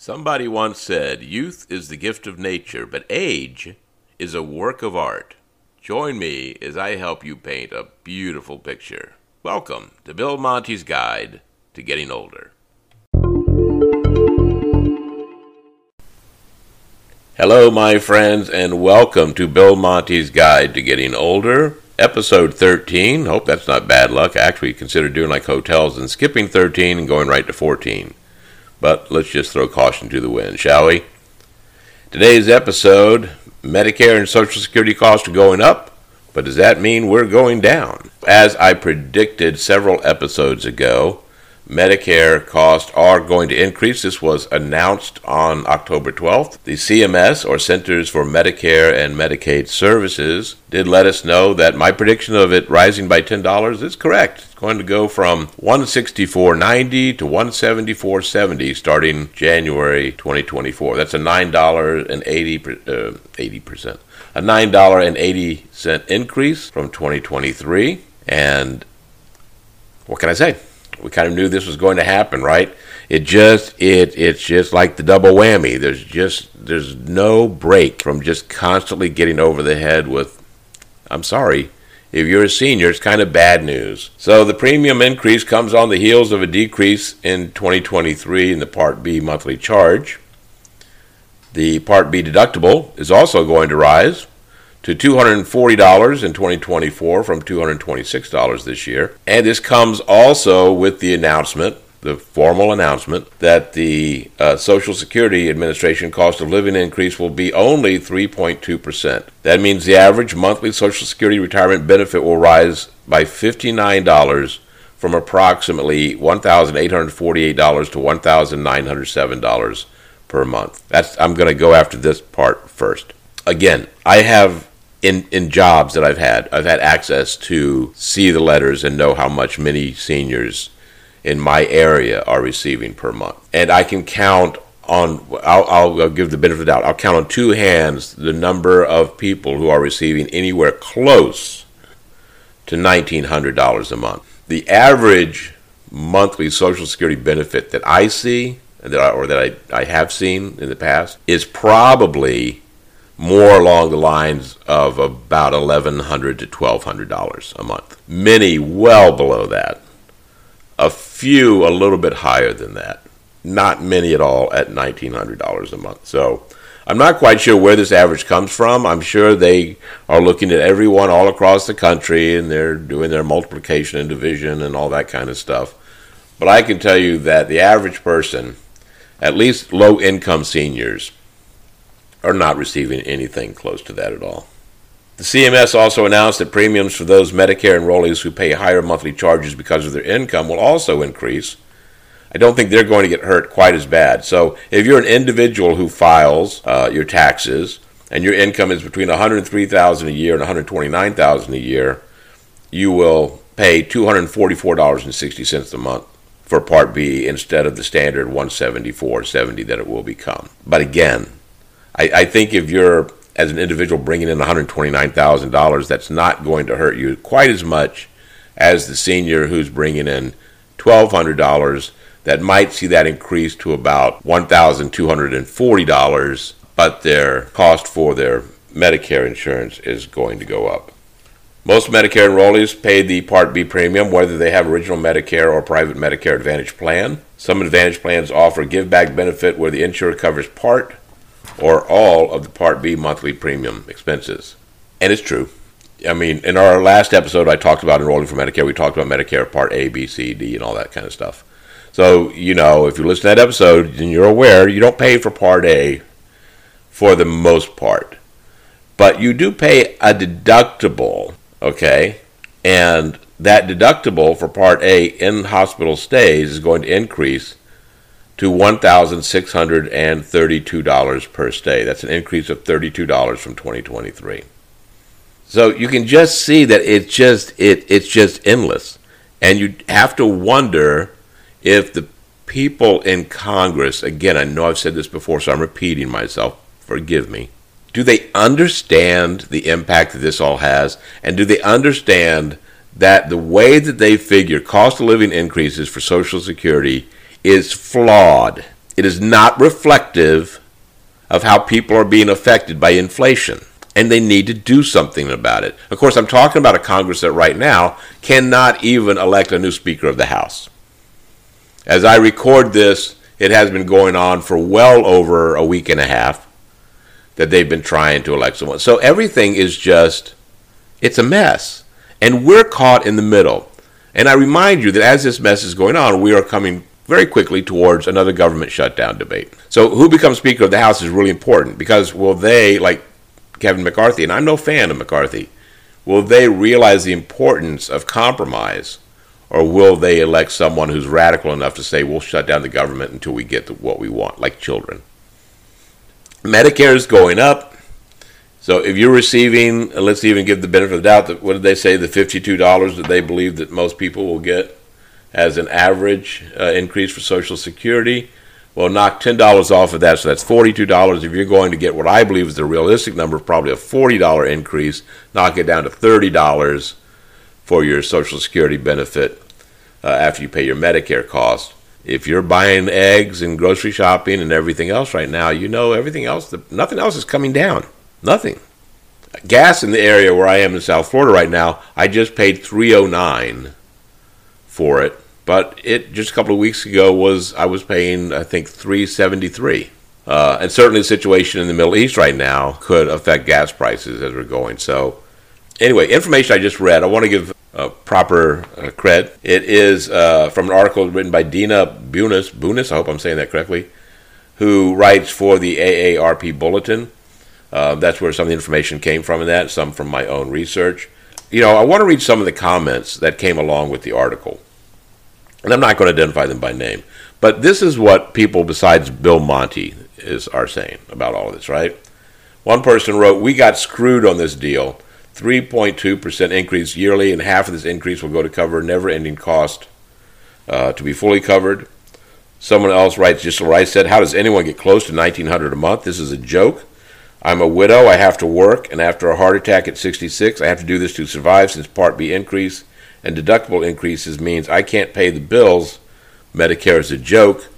Somebody once said, Youth is the gift of nature, but age is a work of art. Join me as I help you paint a beautiful picture. Welcome to Bill Monty's Guide to Getting Older. Hello, my friends, and welcome to Bill Monty's Guide to Getting Older, episode 13. Hope that's not bad luck. I actually considered doing like hotels and skipping 13 and going right to 14. But let's just throw caution to the wind, shall we? Today's episode Medicare and Social Security costs are going up, but does that mean we're going down? As I predicted several episodes ago, Medicare costs are going to increase. This was announced on October 12th. The CMS, or Centers for Medicare and Medicaid Services, did let us know that my prediction of it rising by $10 is correct. It's going to go from 164.90 to 174.70 starting January 2024. That's a $9.80 uh, 80%. A $9.80 increase from 2023 and what can I say? We kind of knew this was going to happen, right? It just it it's just like the double whammy. There's just there's no break from just constantly getting over the head with I'm sorry, if you're a senior, it's kind of bad news. So the premium increase comes on the heels of a decrease in 2023 in the Part B monthly charge. The Part B deductible is also going to rise to $240 in 2024 from $226 this year. And this comes also with the announcement, the formal announcement, that the uh, Social Security Administration cost of living increase will be only 3.2%. That means the average monthly Social Security retirement benefit will rise by $59 from approximately $1,848 to $1,907 per month. That's I'm going to go after this part first. Again, I have in in jobs that I've had, I've had access to see the letters and know how much many seniors in my area are receiving per month, and I can count on. I'll, I'll give the benefit of the doubt. I'll count on two hands the number of people who are receiving anywhere close to nineteen hundred dollars a month. The average monthly Social Security benefit that I see, that I, or that I, I have seen in the past, is probably more along the lines of about 1,100 to $1,200 a month. Many well below that. A few a little bit higher than that. Not many at all at $1,900 a month. So I'm not quite sure where this average comes from. I'm sure they are looking at everyone all across the country and they're doing their multiplication and division and all that kind of stuff. But I can tell you that the average person, at least low income seniors, are not receiving anything close to that at all. The CMS also announced that premiums for those Medicare enrollees who pay higher monthly charges because of their income will also increase. I don't think they're going to get hurt quite as bad. So, if you're an individual who files uh, your taxes and your income is between 103,000 a year and 129,000 a year, you will pay $244.60 a month for Part B instead of the standard 174.70 that it will become. But again, I, I think if you're as an individual bringing in $129,000, that's not going to hurt you quite as much as the senior who's bringing in $1,200 that might see that increase to about $1,240, but their cost for their Medicare insurance is going to go up. Most Medicare enrollees pay the Part B premium whether they have original Medicare or private Medicare Advantage plan. Some Advantage plans offer give back benefit where the insurer covers part or all of the Part B monthly premium expenses. And it's true. I mean, in our last episode, I talked about enrolling for Medicare. We talked about Medicare Part A, B, C, D, and all that kind of stuff. So, you know, if you listen to that episode and you're aware, you don't pay for Part A for the most part. But you do pay a deductible, okay? And that deductible for Part A in hospital stays is going to increase to $1,632 per stay. That's an increase of $32 from 2023. So you can just see that it's just it it's just endless. And you have to wonder if the people in Congress, again, I know I've said this before, so I'm repeating myself, forgive me. Do they understand the impact that this all has? And do they understand that the way that they figure cost of living increases for Social Security is flawed. It is not reflective of how people are being affected by inflation. And they need to do something about it. Of course, I'm talking about a Congress that right now cannot even elect a new Speaker of the House. As I record this, it has been going on for well over a week and a half that they've been trying to elect someone. So everything is just, it's a mess. And we're caught in the middle. And I remind you that as this mess is going on, we are coming very quickly towards another government shutdown debate. So, who becomes Speaker of the House is really important because will they, like Kevin McCarthy, and I'm no fan of McCarthy, will they realize the importance of compromise or will they elect someone who's radical enough to say we'll shut down the government until we get what we want, like children? Medicare is going up. So if you're receiving, let's even give the benefit of the doubt that what did they say, the $52 that they believe that most people will get as an average uh, increase for Social Security. Well, knock $10 off of that, so that's $42. If you're going to get what I believe is the realistic number, probably a $40 increase, knock it down to $30 for your Social Security benefit uh, after you pay your Medicare cost. If you're buying eggs and grocery shopping and everything else right now, you know everything else, nothing else is coming down. Nothing. Gas in the area where I am in South Florida right now, I just paid 309 for it. But it just a couple of weeks ago was I was paying I think three seventy three. Uh, and certainly the situation in the Middle East right now could affect gas prices as we're going. So, anyway, information I just read, I want to give uh, proper uh. It is uh, from an article written by Dena Bunis, Bunis, I hope I'm saying that correctly, who writes for the AARP Bulletin. Uh, that's where some of the information came from in that, some from my own research. You know, I want to read some of the comments that came along with the article and I'm not going to identify them by name, but this is what people besides Bill Monty is are saying about all of this, right? One person wrote, "We got screwed on this deal. 3.2% increase yearly, and half of this increase will go to cover never-ending cost uh, to be fully covered." Someone else writes, just what I said, "How does anyone get close to 1,900 a month? This is a joke." I'm a widow. I have to work, and after a heart attack at 66, I have to do this to survive since Part B increase and deductible increases means I can't pay the bills. Medicare is a joke,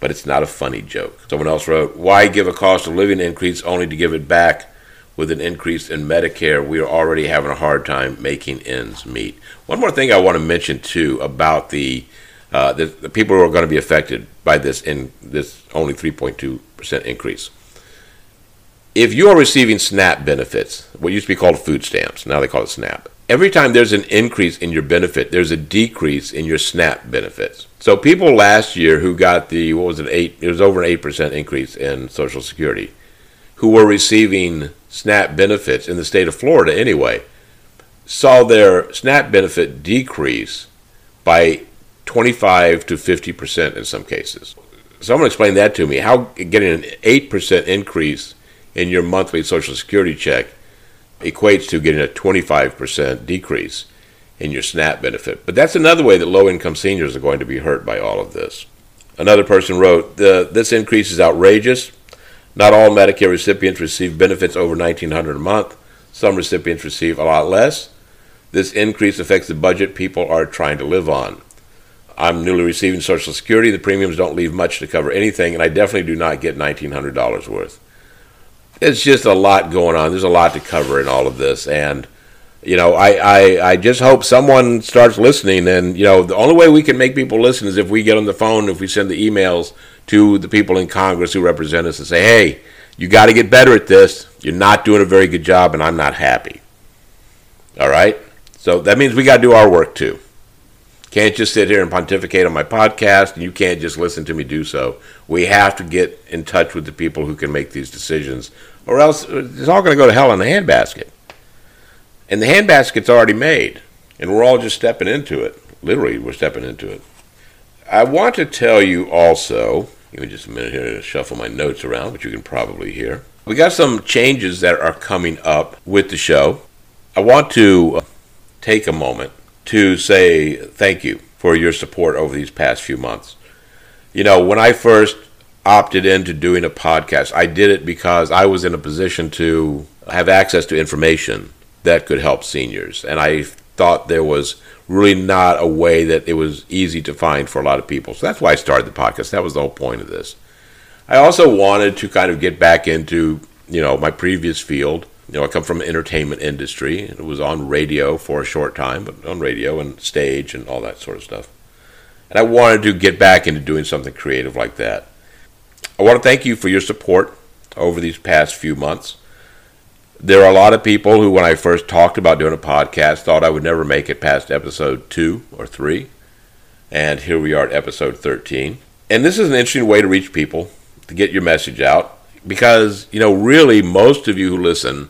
but it's not a funny joke. Someone else wrote, Why give a cost of living increase only to give it back with an increase in Medicare? We are already having a hard time making ends meet. One more thing I want to mention, too, about the, uh, the, the people who are going to be affected by this in this only 3.2% increase. If you are receiving SNAP benefits, what used to be called food stamps, now they call it SNAP every time there's an increase in your benefit, there's a decrease in your SNAP benefits. So people last year who got the what was it eight? It was over an eight percent increase in Social Security, who were receiving SNAP benefits in the state of Florida anyway, saw their SNAP benefit decrease by 25 to 50 percent in some cases. Someone explain that to me. How getting an eight percent increase in your monthly Social Security check equates to getting a 25% decrease in your SNAP benefit. But that's another way that low income seniors are going to be hurt by all of this. Another person wrote, This increase is outrageous. Not all Medicare recipients receive benefits over 1,900 a month. Some recipients receive a lot less. This increase affects the budget people are trying to live on. I'm newly receiving Social Security. The premiums don't leave much to cover anything, and I definitely do not get $1,900 worth it's just a lot going on. There's a lot to cover in all of this, and you know, I, I, I just hope someone starts listening. And you know, the only way we can make people listen is if we get on the phone, if we send the emails to the people in Congress who represent us and say, "Hey, you got to get better at this. You're not doing a very good job, and I'm not happy." All right, so that means we got to do our work too. Can't just sit here and pontificate on my podcast, and you can't just listen to me do so. We have to get in touch with the people who can make these decisions, or else uh, it's all going to go to hell in the handbasket. And the handbasket's already made, and we're all just stepping into it. Literally, we're stepping into it. I want to tell you also, give me just a minute here to shuffle my notes around, which you can probably hear. We got some changes that are coming up with the show. I want to uh, take a moment to say thank you for your support over these past few months. You know, when I first opted into doing a podcast, I did it because I was in a position to have access to information that could help seniors. And I thought there was really not a way that it was easy to find for a lot of people. So that's why I started the podcast. That was the whole point of this. I also wanted to kind of get back into, you know, my previous field. You know, I come from the entertainment industry. It was on radio for a short time, but on radio and stage and all that sort of stuff. And I wanted to get back into doing something creative like that. I want to thank you for your support over these past few months. There are a lot of people who, when I first talked about doing a podcast, thought I would never make it past episode two or three. And here we are at episode 13. And this is an interesting way to reach people, to get your message out. Because, you know, really, most of you who listen,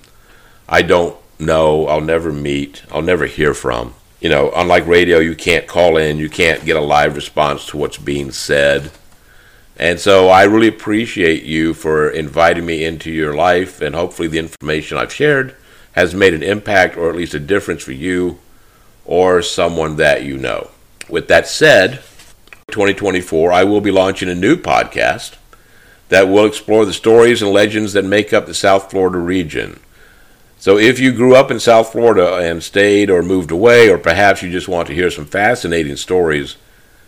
I don't know, I'll never meet, I'll never hear from. You know, unlike radio, you can't call in, you can't get a live response to what's being said. And so I really appreciate you for inviting me into your life, and hopefully, the information I've shared has made an impact or at least a difference for you or someone that you know. With that said, 2024, I will be launching a new podcast that will explore the stories and legends that make up the South Florida region. So, if you grew up in South Florida and stayed or moved away, or perhaps you just want to hear some fascinating stories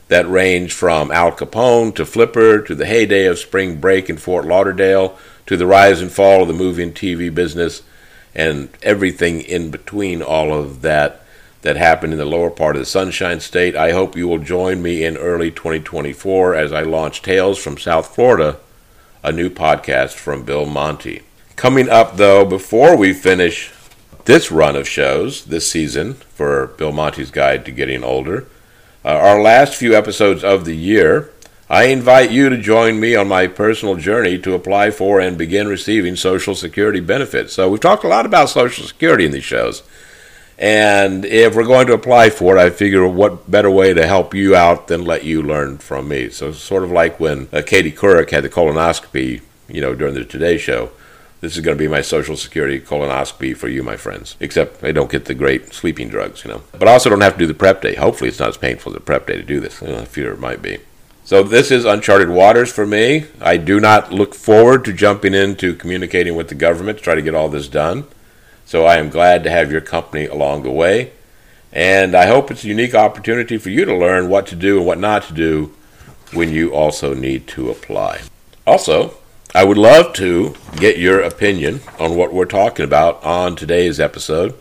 that range from Al Capone to Flipper to the heyday of spring break in Fort Lauderdale to the rise and fall of the movie and TV business and everything in between all of that that happened in the lower part of the Sunshine State. I hope you will join me in early 2024 as I launch Tales from South Florida, a new podcast from Bill Monty. Coming up, though, before we finish this run of shows this season for Bill Monty's Guide to Getting Older, uh, our last few episodes of the year, I invite you to join me on my personal journey to apply for and begin receiving Social Security benefits. So, we've talked a lot about Social Security in these shows. And if we're going to apply for it, I figure what better way to help you out than let you learn from me. So, sort of like when uh, Katie Couric had the colonoscopy, you know, during the Today Show. This is going to be my Social Security colonoscopy for you, my friends. Except I don't get the great sleeping drugs, you know. But I also don't have to do the prep day. Hopefully, it's not as painful as the prep day to do this. I fear it might be. So this is uncharted waters for me. I do not look forward to jumping into communicating with the government to try to get all this done. So I am glad to have your company along the way. And I hope it's a unique opportunity for you to learn what to do and what not to do when you also need to apply. Also, I would love to get your opinion on what we're talking about on today's episode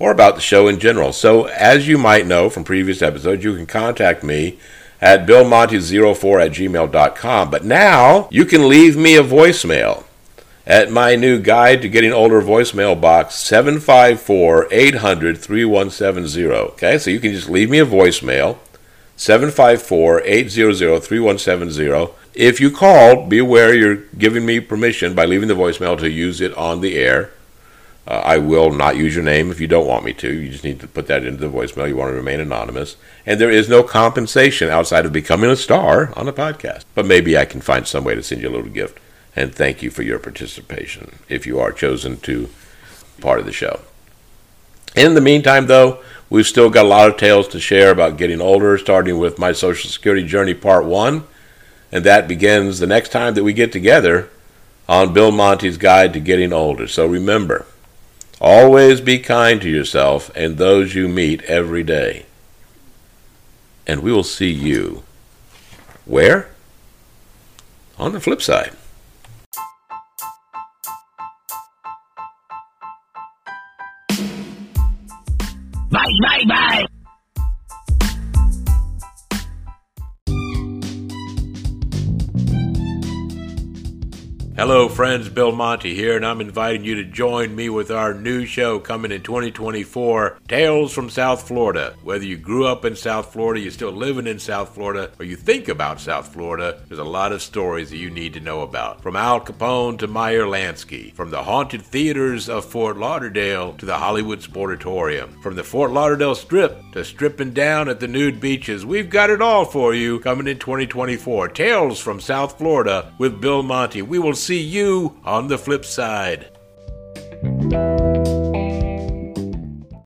or about the show in general. So, as you might know from previous episodes, you can contact me at billmonty04 at gmail.com. But now you can leave me a voicemail at my new guide to getting older voicemail box 754 800 3170. Okay, so you can just leave me a voicemail 754 800 3170 if you call, be aware you're giving me permission by leaving the voicemail to use it on the air. Uh, I will not use your name if you don't want me to. You just need to put that into the voicemail. You want to remain anonymous. And there is no compensation outside of becoming a star on a podcast. But maybe I can find some way to send you a little gift. And thank you for your participation if you are chosen to part of the show. In the meantime, though, we've still got a lot of tales to share about getting older, starting with my Social Security Journey Part 1 and that begins the next time that we get together on Bill Monty's Guide to Getting Older. So remember, always be kind to yourself and those you meet every day. And we will see you where? On the flip side. Friends. Bill Monty here, and I'm inviting you to join me with our new show coming in 2024 Tales from South Florida. Whether you grew up in South Florida, you're still living in South Florida, or you think about South Florida, there's a lot of stories that you need to know about. From Al Capone to Meyer Lansky, from the haunted theaters of Fort Lauderdale to the Hollywood Sportatorium, from the Fort Lauderdale Strip to stripping down at the nude beaches, we've got it all for you coming in 2024. Tales from South Florida with Bill Monty. We will see see on the flip side.